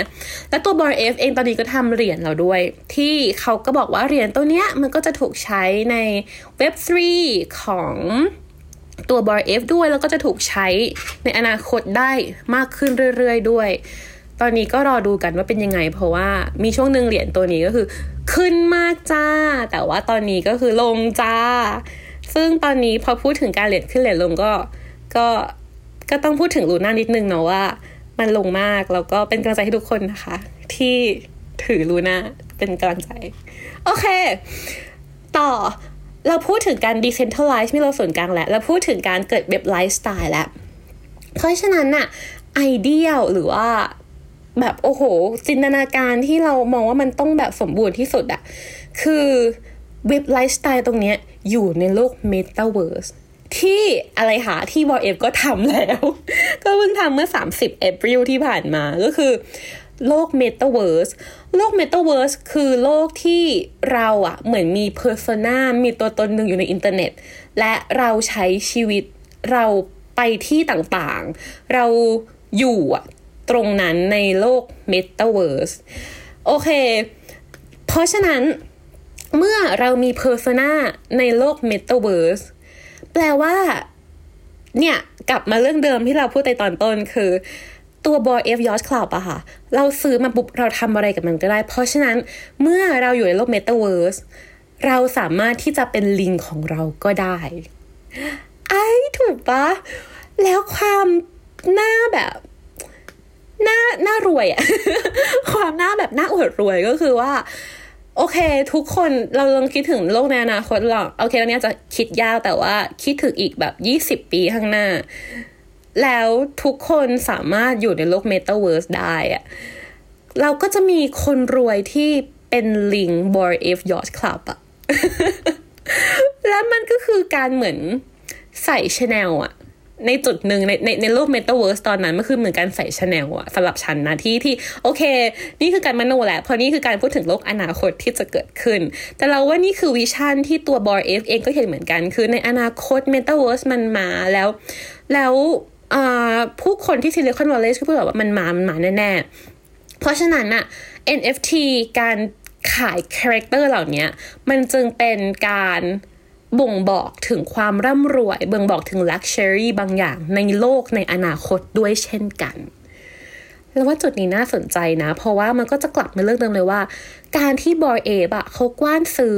[SPEAKER 1] และตัว Bored Ape เองตอนนี้ก็ทำเหรียญแล้วด้วย ที่เขาก็บอกว่าเหรียญตัวเนี้ยมันก็จะถูกใช้ใน Web3 ของตัว Bored Ape ด้วยแล้วก็จะถูกใช้ในอนาคตได้มากขึ้นเรื่อยๆด้วย ตอนนี้ก็รอดูกันว่าเป็นยังไง เพราะว่ามีช่วงหนึ่งเหรียญตัวนี้ก็คือ ขึ้นมากจ้า แต่ว่าตอนนี้ก็คือลงจ้า ซึ่งตอนนี้พอพูดถึงการเหรียญขึ้นเหรียญลงก็ ก็ก็ต้องพูดถึง Luna นิดนึงเนาะว่า มันลงมากแล้วก็เป็นกำลังใจให้ทุกคนนะคะ ที่ถือ Luna เป็นกำลังใจ โอเค ต่อเราพูดถึงการ decentralize ไม่เอาส่วนกลางแล้วเราพูดถึงการเกิด web lifestyle แล้ว เพราะฉะนั้นน่ะไอเดียหรือว่าแบบโอ้โห จินตนาการที่เรามองว่ามันต้องแบบสมบูรณ์ที่สุดอะคือ web lifestyle ตรงเนี้ยอยู่ในโลก Metaverse ที่อะไรหาที่บอเอฟก็ทำแล้ว ก็เพิ่งทำเมื่อ 30 April ที่ผ่านมาก็คือโลก Metaverse โลก Metaverse คือโลกที่เราอะเหมือนมี persona มีตัวตนหนึ่งอยู่ในอินเทอร์เน็ต และเราใช้ชีวิตเราไปที่ต่างๆ เราอยู่อะตรงนั้นในโลก Metaverse โอเค เพราะฉะนั้นเมื่อเรามีเพอร์ซนาในโลก Metaverse แปลว่า เนี่ยกลับมาเรื่องเดิมที่เราพูดในตอนต้นคือตัว Boy F Yacht Club อะค่ะ เราซื้อมาปุ๊บเราทำอะไรกับมันก็ได้ เพราะฉะนั้นเมื่อเราอยู่ในโลก Metaverse เราสามารถที่จะเป็นลิงของเราก็ได้ ไอ้ถูกปะ แล้วความหน้าแบบหน้าหน้ารวยอะความหน้าแบบหน้าอวดรวยก็คือว่า โอเค ทุกคนเราลองคิดถึงโลกในอนาคตหรอกโอเคตอนนี้จะคิดยาวแต่ว่าคิดถึงอีกแบบยี่สิบปีข้างหน้า แล้วทุกคนสามารถอยู่ในโลกเมตาเวิร์สได้อะเราก็จะมีคนรวยที่เป็นลิง Bored Ape Yacht Club อะแล้วมันก็คือการเหมือนใส่ชาแนลอะ ในจุดหนึ่งในในในโลกเมตาเวิร์สตอนนั้นมันคือเหมือนการใส่ชาแนลอะสำหรับฉันนะที่ที่โอเค นี่คือการมโนแหละเพราะนี่คือการพูดถึงโลกอนาคตที่จะเกิดขึ้น แต่เราว่านี่คือ vision ที่ตัว Bored Ape เองก็เห็นเหมือนกัน คือในอนาคตเมตาเวิร์สมันมาแล้ว แล้วผู้คนที่ Silicon Valley ก็พูดแบบว่ามันมามันมาแน่ๆ เพราะฉะนั้นอะ NFT การขาย character เหล่านี้มันจึงเป็นการ บ่งบอกถึงความร่ำรวยบ่งบอกถึง luxury บางอย่างในโลกในอนาคตด้วยเช่นกันเราว่าจุดนี้น่าสนใจนะ เพราะว่ามันก็จะกลับมาเรื่องเดิมเลยว่า การที่บอยเอฟอะเขากว้านซื้อ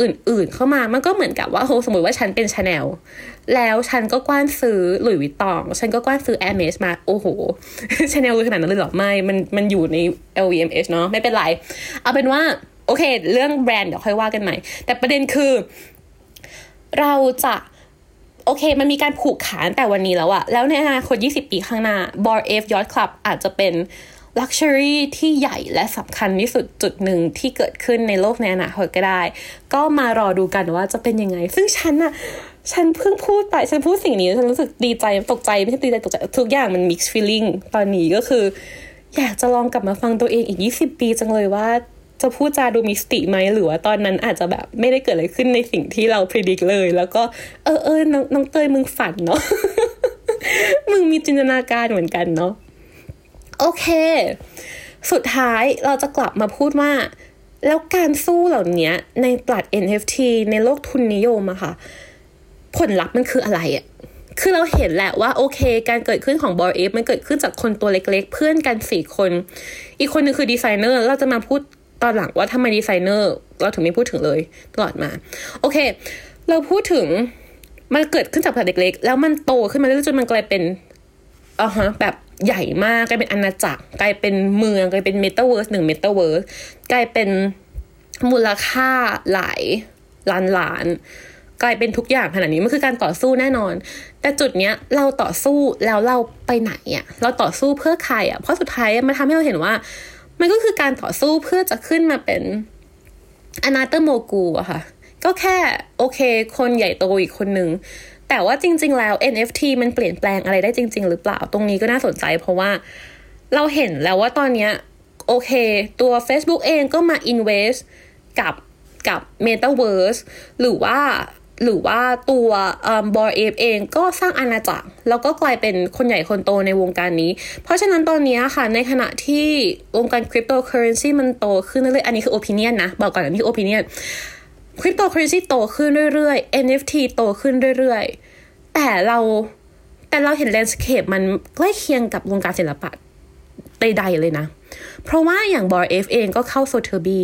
[SPEAKER 1] อื่นๆ เข้ามา มันก็เหมือนกับว่าโหสมมติว่าฉันเป็นชาแนลแล้วฉันก็กว้านซื้อ Louis Vuitton ฉันก็กว้านซื้อ Hermès มา โอ้โหชาแนลขนาดนั้นเลยหรอ ไม่ มัน มันอยู่ใน LVMH เนาะ ไม่เป็นไร เอาเป็นว่า โอเค เรื่องแบรนด์เดี๋ยวค่อยว่ากันใหม่ แต่ประเด็นคือ เราจะโอเค มันมีการผูกขาแต่วันนี้แล้วอะแล้วในอนาคต 20 ปีข้างหน้า Bar F Yacht Club อาจจะเป็นลักชัวรี่ที่ใหญ่และสำคัญที่สุดจุดหนึ่งที่เกิดขึ้นในโลกในอนาคตก็ได้ ก็มารอดูกันว่าจะเป็นยังไง ซึ่งฉันอะฉันเพิ่งพูดไป ฉันพูดสิ่งนี้ ฉันรู้สึกดีใจตกใจ ไม่ใช่ดีใจตกใจ ทุกอย่างมัน mixed feeling ตอนนี้ก็คือ อยากจะลองกลับมาฟังตัวเองอีก 20 ปีจังเลยว่า จะพูดจาดูมิสติไหมหรือว่าตอนนั้นอาจจะแบบไม่ได้เกิดอะไรขึ้นในสิ่งที่เราพิจิตเลย แล้วก็เออเออน้องน้องเตยมึงฝันเนาะมึงมีจินตนาการเหมือนกันเนาะโอเค สุดท้ายเราจะกลับมาพูดว่า แล้วการสู้เหล่านี้ในตลาด NFT ในโลกทุนนิยมอะค่ะ ผลลัพธ์มันคืออะไรอะคือเราเห็นแหละว่าโอเค การเกิดขึ้นของ Bored Ape มันเกิดขึ้นจากคนตัวเล็กๆ เพื่อนกันสี่คน อีกคนนึงคือดีไซเนอร์เราจะมาพูด ตอนหลังว่าทำไมดีไซเนอร์เราถึงไม่พูดถึงเลยตลอดมา โอเค เราพูดถึงมันเกิดขึ้นจากเด็กๆแล้วมันโตขึ้นมาเรื่อยๆจนมันกลายเป็นอ่าฮะแบบใหญ่มากกลายเป็นอาณาจักร กลายเป็นเมืองกลายเป็นเมตาเวิร์สหนึ่งเมตาเวิร์สกลายเป็นมูลค่าหลายล้านล้านกลายเป็นทุกอย่างขนาดนี้มันคือการต่อสู้แน่นอน แต่จุดเนี้ยเราต่อสู้แล้วเราไปไหนอะ่ะเราต่อสู้เพื่อใครอะ่ะเพราะสุดท้ายมันทำให้เราเห็นว่า มันก็คือการต่อสู้เพื่อจะขึ้นมาเป็นอนาเตอร์โมกูอะค่ะ ก็แค่โอเค คนใหญ่โตอีกคนหนึ่งแต่ว่าจริง ๆ แล้ว NFT มันเปลี่ยนแปลงอะไรได้จริง ๆ หรือเปล่า ตรงนี้ก็น่าสนใจเพราะว่าเราเห็นแล้วว่าตอนนี้โอเค ตัว Facebook เองก็มา invest กับกับ Metaverse หรือว่า หรือว่าตัว Bored Ape เองก็สร้างอาณาจักร แล้วก็กลายเป็นคนใหญ่คนโตในวงการนี้ เพราะฉะนั้นตอนนี้ค่ะ ในขณะที่วงการคริปโตเคอเรนซีมันโตขึ้นเรื่อยๆอันนี้คือ opinion นะ บอกก่อนอันนี้คือ opinion cryptocurrency โตขึ้นเรื่อยๆ NFT โตขึ้นเรื่อยๆ แต่เราแต่เราเห็น landscape มันใกล้เคียงกับวงการศิลปะใดๆเลยนะ เพราะว่าอย่าง Bored Ape เองก็เข้า Sotheby's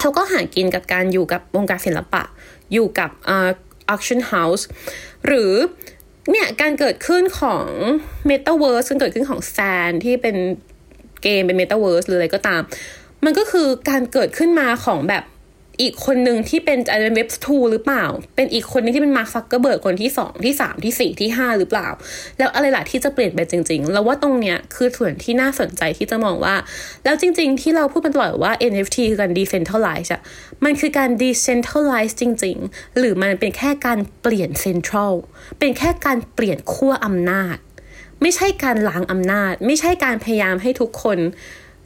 [SPEAKER 1] เขาก็หากินกับการอยู่กับวงการศิลปะ อยู่กับอ่า auction house หรือเนี่ยการเกิดขึ้นของ Metaverse การเกิดขึ้นของ Sand ที่เป็นเกมเป็น Metaverse หรืออะไรก็ตาม มันก็คือการเกิดขึ้นมาของแบบ อีกคนหนึ่งที่เป็นอาจจะเป็น Web Two หรือเปล่า เป็นอีกคนนึงที่เป็น Mark Zuckerberg คนที่สองที่สามที่สี่ที่ห้าหรือเปล่า แล้วอะไรล่ะที่จะเปลี่ยนไปจริงๆเราว่าตรงเนี้ยคือส่วนที่น่าสนใจที่จะมองว่า แล้วจริง ๆ ที่เราพูดมาตลอดว่า NFT คือการ decentralize อะมันคือการ decentralize จริง ๆ หรือมันเป็นแค่การเปลี่ยน central เป็นแค่การเปลี่ยนขั้วอำนาจ ไม่ใช่การล้างอำนาจ ไม่ใช่การพยายามให้ทุกคน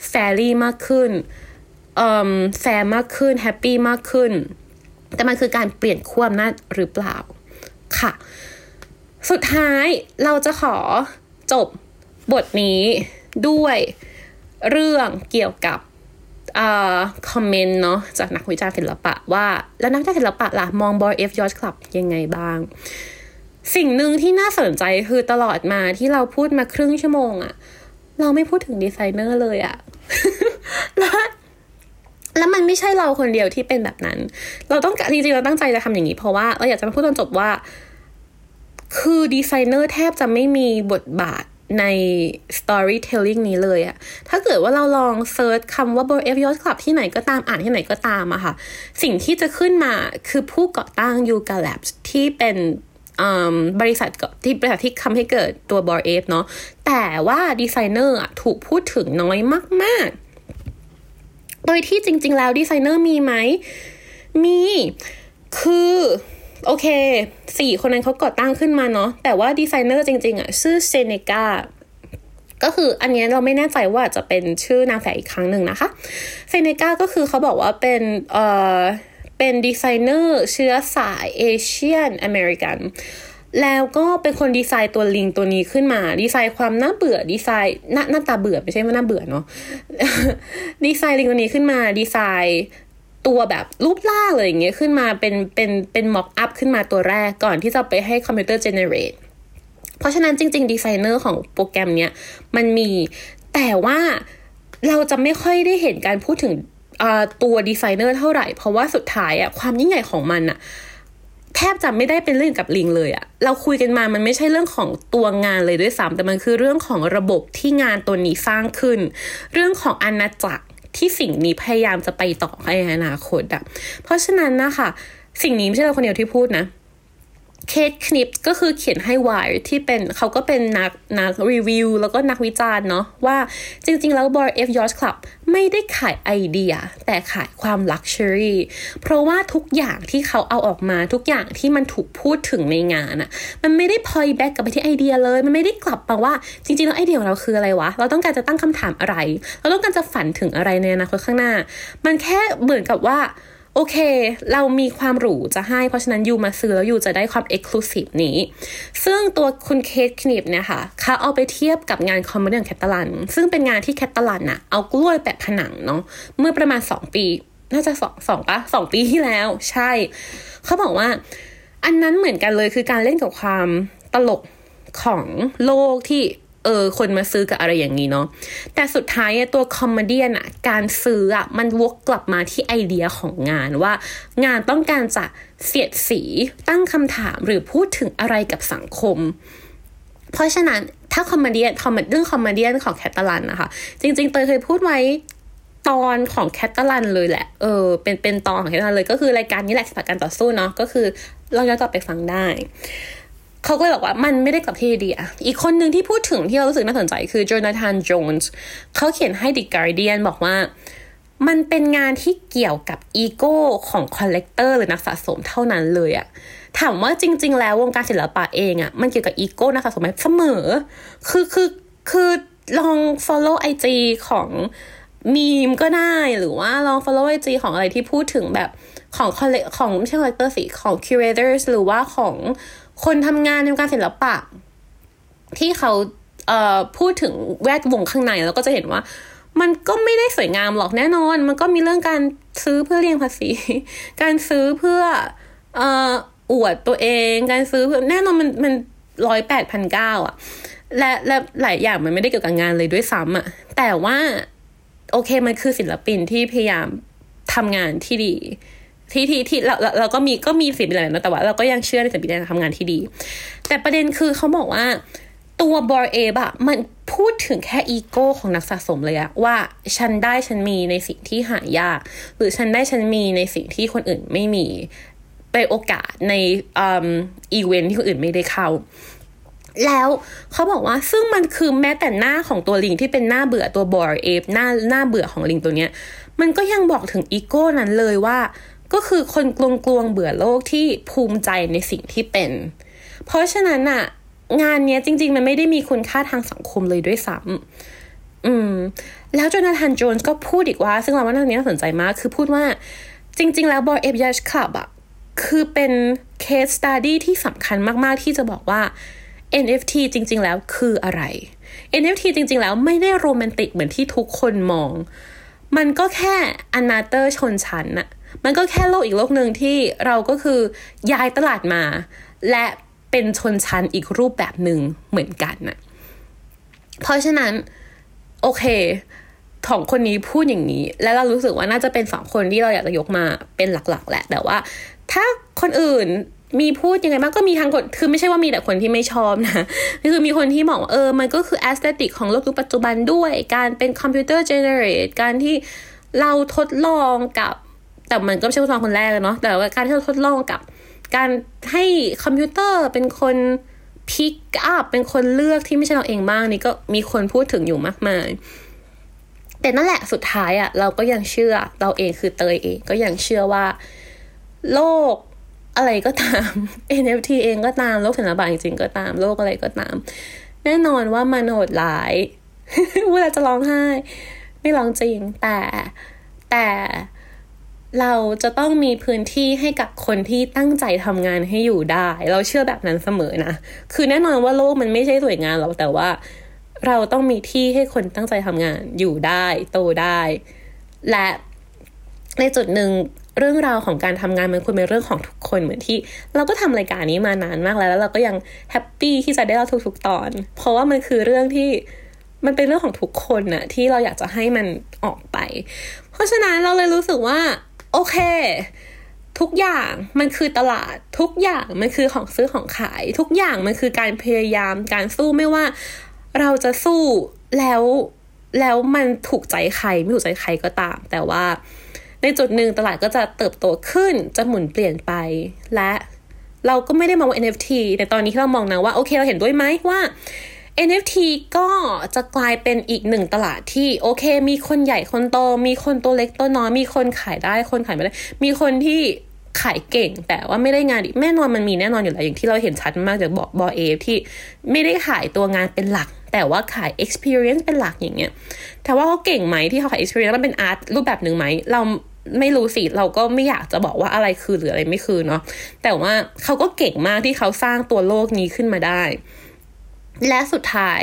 [SPEAKER 1] แฟรี่มากขึ้น แฟร์มากขึ้น happy มากขึ้น แต่มันคือการเปลี่ยนขั้วอำนาจหรือเปล่าค่ะ สุดท้ายเราจะขอจบบทนี้ด้วยเรื่องเกี่ยวกับ comment เนาะจากนักวิจารณ์ศิลปะว่า แล้วนักวิจารณ์ศิลปะล่ะ มอง Bored Ape Yacht Club ยังไงบ้าง สิ่งหนึ่งที่น่าสนใจคือตลอดมาที่เราพูดมาครึ่งชั่วโมงอะเราไม่พูดถึงดีไซเนอร์เลยอะแล้ว แล้วมันไม่ใช่เราคนเดียวที่เป็นแบบนั้น เราต้องจริงๆเราตั้งใจจะทำอย่างนี้ เพราะว่าเราอยากจะมาพูดตอนจบว่า คือดีไซเนอร์แทบจะไม่มีบทบาทใน storytelling นี้เลยอะ ถ้าเกิดว่าเราลอง search คำว่า Bored Ape Yacht Club ที่ไหนก็ตามอ่านที่ไหนก็ตามอะค่ะ สิ่งที่จะขึ้นมาคือผู้ก่อตั้ง Yuga Labs ที่เป็นบริษัทที่บริษัทที่ทำให้เกิดตัว Bored Ape เนาะ แต่ว่าดีไซเนอร์อะถูกพูดถึงน้อยมาก ๆ โดยที่จริง ๆ แล้วดีไซเนอร์มีไหม มี คือโอเคสี่คนนั้นเขาก่อตั้งขึ้นมาเนาะแต่ว่าดีไซเนอร์จริง ๆอะชื่อ Seneca ก็คืออันนี้เราไม่แน่ใจว่าจะเป็นชื่อนามแฝงอีกครั้งหนึ่งนะคะ Seneca ก็คือเขาบอกว่าเป็นเอ่อเป็นดีไซเนอร์เชื้อสาย Asian American แล้วก็เป็นคนดีไซน์ตัวลิงตัวนี้ขึ้นมา ดีไซน์ความน่าเบื่อดีไซน์หน้าหน้าตาเบื่อไม่ใช่ว่าน่าเบื่อเนาะดีไซน์ลิงตัวนี้ขึ้นมา ดีไซน์ตัวแบบรูปร่างเลยอย่างเงี้ยขึ้นมาเป็นเป็นเป็น mockup ขึ้นมาตัวแรกก่อนที่จะไปให้คอมพิวเตอร์ generate เพราะฉะนั้นจริง ๆ ดีไซเนอร์ของโปรแกรมเนี้ยมันมีแต่ว่าเราจะไม่ค่อยได้เห็นการพูดถึงตัวดีไซเนอร์เท่าไหร่ เพราะว่าสุดท้ายอะความยิ่งใหญ่ของมันอะ แทบจะไม่ได้เป็นเรื่องกับลิงเลยอะเราคุยกันมามันไม่ใช่เรื่องของตัวงานเลยด้วยซ้ำแต่มันคือเรื่องของระบบที่งานตัวนี้สร้างขึ้น เรื่องของอาณาจักรที่สิ่งนี้พยายามจะไปต่อในอนาคตอะเพราะฉะนั้นนะคะสิ่งนี้ไม่ใช่เราคนเดียวที่พูดนะ เคทคนิปก็คือเขียนให้วายที่เป็นเขาก็เป็นนักนักรีวิวแล้วก็นักวิจารณ์เนาะว่าจริง ๆ แล้ว Bored Ape Yacht Club ไม่ได้ขายไอเดีย แต่ขายความ luxury เพราะว่าทุกอย่างที่เขาเอาออกมาทุกอย่างที่มันถูกพูดถึงในงานอะมันไม่ได้ point back กลับไปที่ไอเดียเลย มันไม่ได้กลับมาว่าจริงๆแล้วไอเดียของเราคืออะไรวะ เราต้องการจะตั้งคำถามอะไร เราต้องการจะฝันถึงอะไรในอนาคตข้างหน้า มันแค่เหมือนกับว่า โอเค เรามีความหรูจะให้ เพราะฉะนั้น you มาซื้อแล้ว you จะได้ความ exclusive นี้ ซึ่งตัวคุณ Kate Knibbs เนี่ยค่ะเขาเอาไปเทียบกับงาน Comedy ของ Cattelan ซึ่งเป็นงานที่ Cattelan น่ะเอากล้วยแปะผนังเนาะเมื่อประมาณสองปี น่าจะสองสองปะสองปีที่แล้ว ใช่ เขาบอกว่า อันนั้นเหมือนกันเลยคือการเล่นกับความตลกของโลกที่ เออคนมาซื้อกับอะไรอย่างนี้เนาะแต่สุดท้ายตัว Comedy อะการซื้ออะมันวกกลับมาที่ไอเดียของงานว่า งานต้องการจะเสียดสีตั้งคำถามหรือพูดถึงอะไรกับสังคม เพราะฉะนั้นถ้า Comedy Comed เรื่อง Comedy ของ Cattelan นะคะ จริง ๆ เตยเคยพูดไว้ตอนของ Cattelan เลยแหละ เออ เป็นเป็นตอนของ Cattelan เลยก็คือรายการนี้แหละศิลปะการต่อสู้เนาะก็คือเราย้อนกลับไปฟังได้ เขาก็เลยบอกว่ามันไม่ได้กลับที่ไอเดียอีกคนหนึ่งที่พูดถึงที่เรารู้สึกน่าสนใจคือ Jonathan Jones เขาเขียนให้ The Guardian บอกว่า มันเป็นงานที่เกี่ยวกับอีโก้ของ collector หรือนักสะสมเท่านั้นเลยอะถามว่าจริง ๆ แล้ววงการศิลปะเองอะมันเกี่ยวกับอีโก้นักสะสมไหมเสมอ คือคือคือลอง follow IG ของมีมก็ได้หรือว่าลอง follow IG ของอะไรที่พูดถึงแบบของ collec ของไม่ใช่ collector สิของ curators หรือว่าของ คนทำงานในวงการศิลปะ ที่เขาเอ่อพูดถึงแวดวงข้างในแล้วก็จะเห็นว่า มันก็ไม่ได้สวยงามหรอกแน่นอน มันก็มีเรื่องการซื้อเพื่อเลี่ยงภาษี การซื้อเพื่อเอ่ออวดตัวเอง การซื้อเพื่อแน่นอนมันมันร้อยแปดพันเก้าอะและและหลายอย่างมันไม่ได้เกี่ยวกับงานเลยด้วยซ้ำอะแต่ว่า โอเคมันคือศิลปินที่พยายามทำงานที่ดี ที่ที่ที่เราเราก็มีก็มีสิ่งอะไรนะแต่ว่า เราก็ยังเชื่อในสิ่งที่ทำงานที่ดี แต่ประเด็นคือเขาบอกว่าตัว Bored Ape อะมันพูดถึงแค่อีโก้ของนักสะสมเลยอะว่าฉันได้ฉันมีในสิ่งที่หายาก หรือฉันได้ฉันมีในสิ่งที่คนอื่นไม่มีเป็นโอกาสในอีเวนท์ที่คนอื่นไม่ได้เข้า แล้วเขาบอกว่าซึ่งมันคือแม้แต่หน้าของตัวลิงที่เป็นหน้าเบื่อตัว Bored Ape หน้าหน้าเบื่อของลิงตัวเนี้ย มันก็ยังบอกถึงอีโก้นั้นเลยว่า ก็คือคนกลวงกลวงเบื่อโลกที่ภูมิใจในสิ่งที่เป็น เพราะฉะนั้นอะงานเนี้ยจริง ๆ มันไม่ได้มีคุณค่าทางสังคมเลยด้วยซ้ำอืม แล้วจนาธานโจนส์ก็พูดอีกว่า ซึ่งเราว่าเรื่องนี้น่าสนใจมาก คือพูดว่าจริง ๆ แล้วบอยเอฟยัชคลับอะคือเป็นเคสสตัดดี้ที่สำคัญมาก ๆ ที่จะบอกว่า NFT จริง ๆ แล้วคืออะไร NFT จริง ๆ แล้วไม่ได้โรแมนติกเหมือนที่ทุกคนมอง มันก็แค่ another ชนชั้นน่ะ มันก็แค่โลกอีกโลกหนึ่งที่เราก็คือย้ายตลาดมา และเป็นชนชั้นอีกรูปแบบหนึ่งเหมือนกันน่ะเพราะฉะนั้น โอเคสองคนนี้พูดอย่างนี้ แล้วเรารู้สึกว่าน่าจะเป็นสองคนที่เราอยากจะยกมาเป็นหลักๆ แหละ แต่ว่า ถ้าคนอื่นมีพูดยังไงบ้างก็มีทั้งคนคือไม่ใช่ว่ามีแต่คนที่ไม่ชอบนะคือมีคนที่บอกเออมันก็คือ aesthetic ของโลกยุคปัจจุบันด้วย การเป็นคอมพิวเตอร์ generate การที่เราทดลองกับ แต่มันก็ไม่ใช่ทดลองคนแรกเนาะแต่ว่าการที่เราทดลองกับ การให้คอมพิวเตอร์เป็นคน pick up เป็นคนเลือกที่ไม่ใช่เราเองบ้างนี่ก็มีคนพูดถึงอยู่มากมาย แต่นั่นแหละสุดท้ายอะ่ะเราก็ยังเชื่อเราเองคือเตยเองก็ยังเชื่อว่า โลกอะไรก็ตาม NFT เองก็ตามโลกศิลปะจริงๆก็ตาม โลกอะไรก็ตาม แน่นอนว่ามันโหดร้ายเวลาจะร้องไห้ ไม่ร้องจริงแต่แต่ เราจะต้องมีพื้นที่ให้กับคนที่ตั้งใจทำงานให้อยู่ได้ เราเชื่อแบบนั้นเสมอนะ คือแน่นอนว่าโลกมันไม่ใช่สวยงามหรอกแต่ว่า เราต้องมีที่ให้คนตั้งใจทำงานอยู่ได้ โตได้ และในจุดหนึ่งเรื่องราวของการทำงานมันควรเป็นเรื่องของทุกคนเหมือนที่ เราก็ทำรายการนี้มานานมากแล้ว แล้วเราก็ยังแฮปปี้ที่จะได้เล่าทุกๆตอน เพราะว่ามันคือเรื่องที่มันเป็นเรื่องของทุกคนนะที่เราอยากจะให้มันออกไป เพราะฉะนั้นเราเลยรู้สึกว่า โอเค ทุกอย่างมันคือตลาด ทุกอย่างมันคือของซื้อของขาย ทุกอย่างมันคือการพยายามการสู้ไม่ว่า เราจะสู้แล้วแล้วมันถูกใจใครไม่ถูกใจใครก็ตาม แต่ว่าในจุดหนึ่งตลาดก็จะเติบโตขึ้นจะหมุนเปลี่ยนไป และเราก็ไม่ได้มองว่า NFT แต่ตอนนี้ที่เรามองนะว่า โอเคเราเห็นด้วยไหมว่า NFT ก็จะกลายเป็นอีกหนึ่งตลาดที่โอเค มีคนใหญ่คนโต มีคนตัวเล็กตัวน้อย มีคนขายได้คนขายไม่ได้ มีคนที่ขายเก่ง แต่ว่าไม่ได้งานแน่นอนมันมีแน่นอนอยู่แล้วอย่างที่เราเห็นชัดมากจากบอเอฟที่ไม่ได้ขายตัวงานเป็นหลัก แต่ว่าขาย experience เป็นหลักอย่างเงี้ยแต่ว่าเขาเก่งไหมที่เขาขาย experience มันเป็นอาร์ตรูปแบบหนึ่งไหมเราไม่รู้สิเราก็ไม่อยากจะบอกว่าอะไรคือหรืออะไรไม่คือเนาะแต่ว่าเขาก็เก่งมากที่เขาสร้างตัวโลกนี้ขึ้นมาได้ และสุดท้าย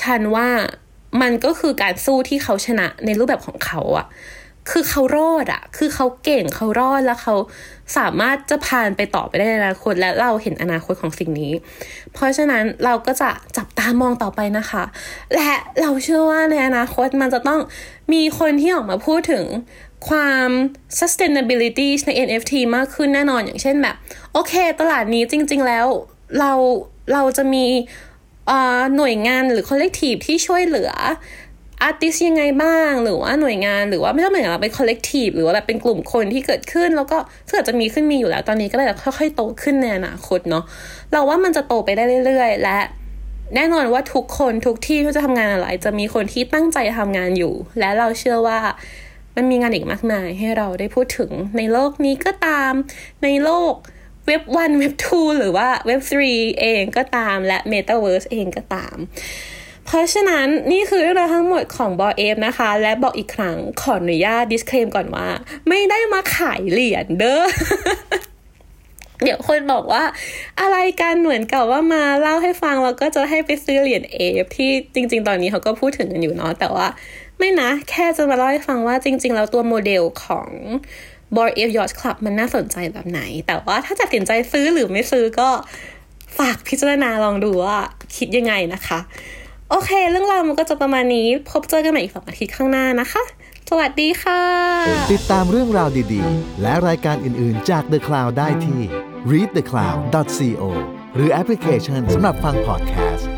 [SPEAKER 1] ฉันว่ามันก็คือการสู้ที่เขาชนะในรูปแบบของเขาอะคือเขารอดอะคือเขาเก่งเขารอดแล้วเขาสามารถจะผ่านไปต่อไปได้ในอนาคตและเราเห็นอนาคตของสิ่งนี้ เพราะฉะนั้นเราก็จะจับตามองต่อไปนะคะ และเราเชื่อว่าในอนาคตมันจะต้องมีคนที่ออกมาพูดถึงความ sustainability ใน NFT มากขึ้นแน่นอนอย่างเช่นแบบ โอเค ตลาดนี้จริง ๆ แล้วเราเราจะมี หน่วยงานหรือ collective ที่ช่วยเหลืออาร์ติสยังไงบ้าง หรือว่าหน่วยงานหรือว่าไม่ต้องเหมือนเราเป็น collective หรือว่าแบบเป็นกลุ่มคนที่เกิดขึ้น แล้วก็เกิดจะมีขึ้นมีอยู่แล้วตอนนี้ก็เลยค่อยๆโตขึ้นในอนาคตเนาะเราว่ามันจะโตไปได้เรื่อย ๆ และแน่นอนว่าทุกคนทุกที่ที่จะทำงานอะไร จะมีคนที่ตั้งใจทำงานอยู่ และเราเชื่อว่ามันมีงานอีกมากมายให้เราได้พูดถึงในโลกนี้ก็ตามในโลก เว็บ1เว็บ2หรือว่าเว็บ3เองก็ตามและ Metaverse เองก็ตาม เพราะฉะนั้นนี่คือเรื่องราวทั้งหมดของบอเอฟนะคะ และบอกอีกครั้งขออนุญาต disclaim ก่อนว่า ไม่ได้มาขายเหรียญเด้อเดี๋ยวคนบอกว่าอะไรกันเหมือนกับว่ามาเล่าให้ฟังแล้วก็จะให้ไปซื้อเหรียญเอฟที่จริง ๆ ตอนนี้เขาก็พูดถึงกันอยู่เนาะแต่ว่าไม่นะ แค่จะมาเล่าให้ฟังว่าจริง ๆ แล้วตัวโมเดลของ b o r เอฟยอ c คลับมันน่าสนใจแบบไหน แต่ว่าถ้าจะตัดสินใจซื้อหรือไม่ซื้อก็ฝากพิจารณาลองดูว่าคิดยังไงนะคะ โอเค เรื่องราวมันก็จะประมาณนี้ พบเจอกันใหม่อีกสองอาทิตย์ข้างหน้านะคะ สวัสดีค่ะ
[SPEAKER 2] ติดตามเรื่องราวดีๆ และรายการอื่นๆจาก The Cloud ได้ที่ readthecloud.co หรือแอปพลิเคชันสำหรับฟังพอดแคสต์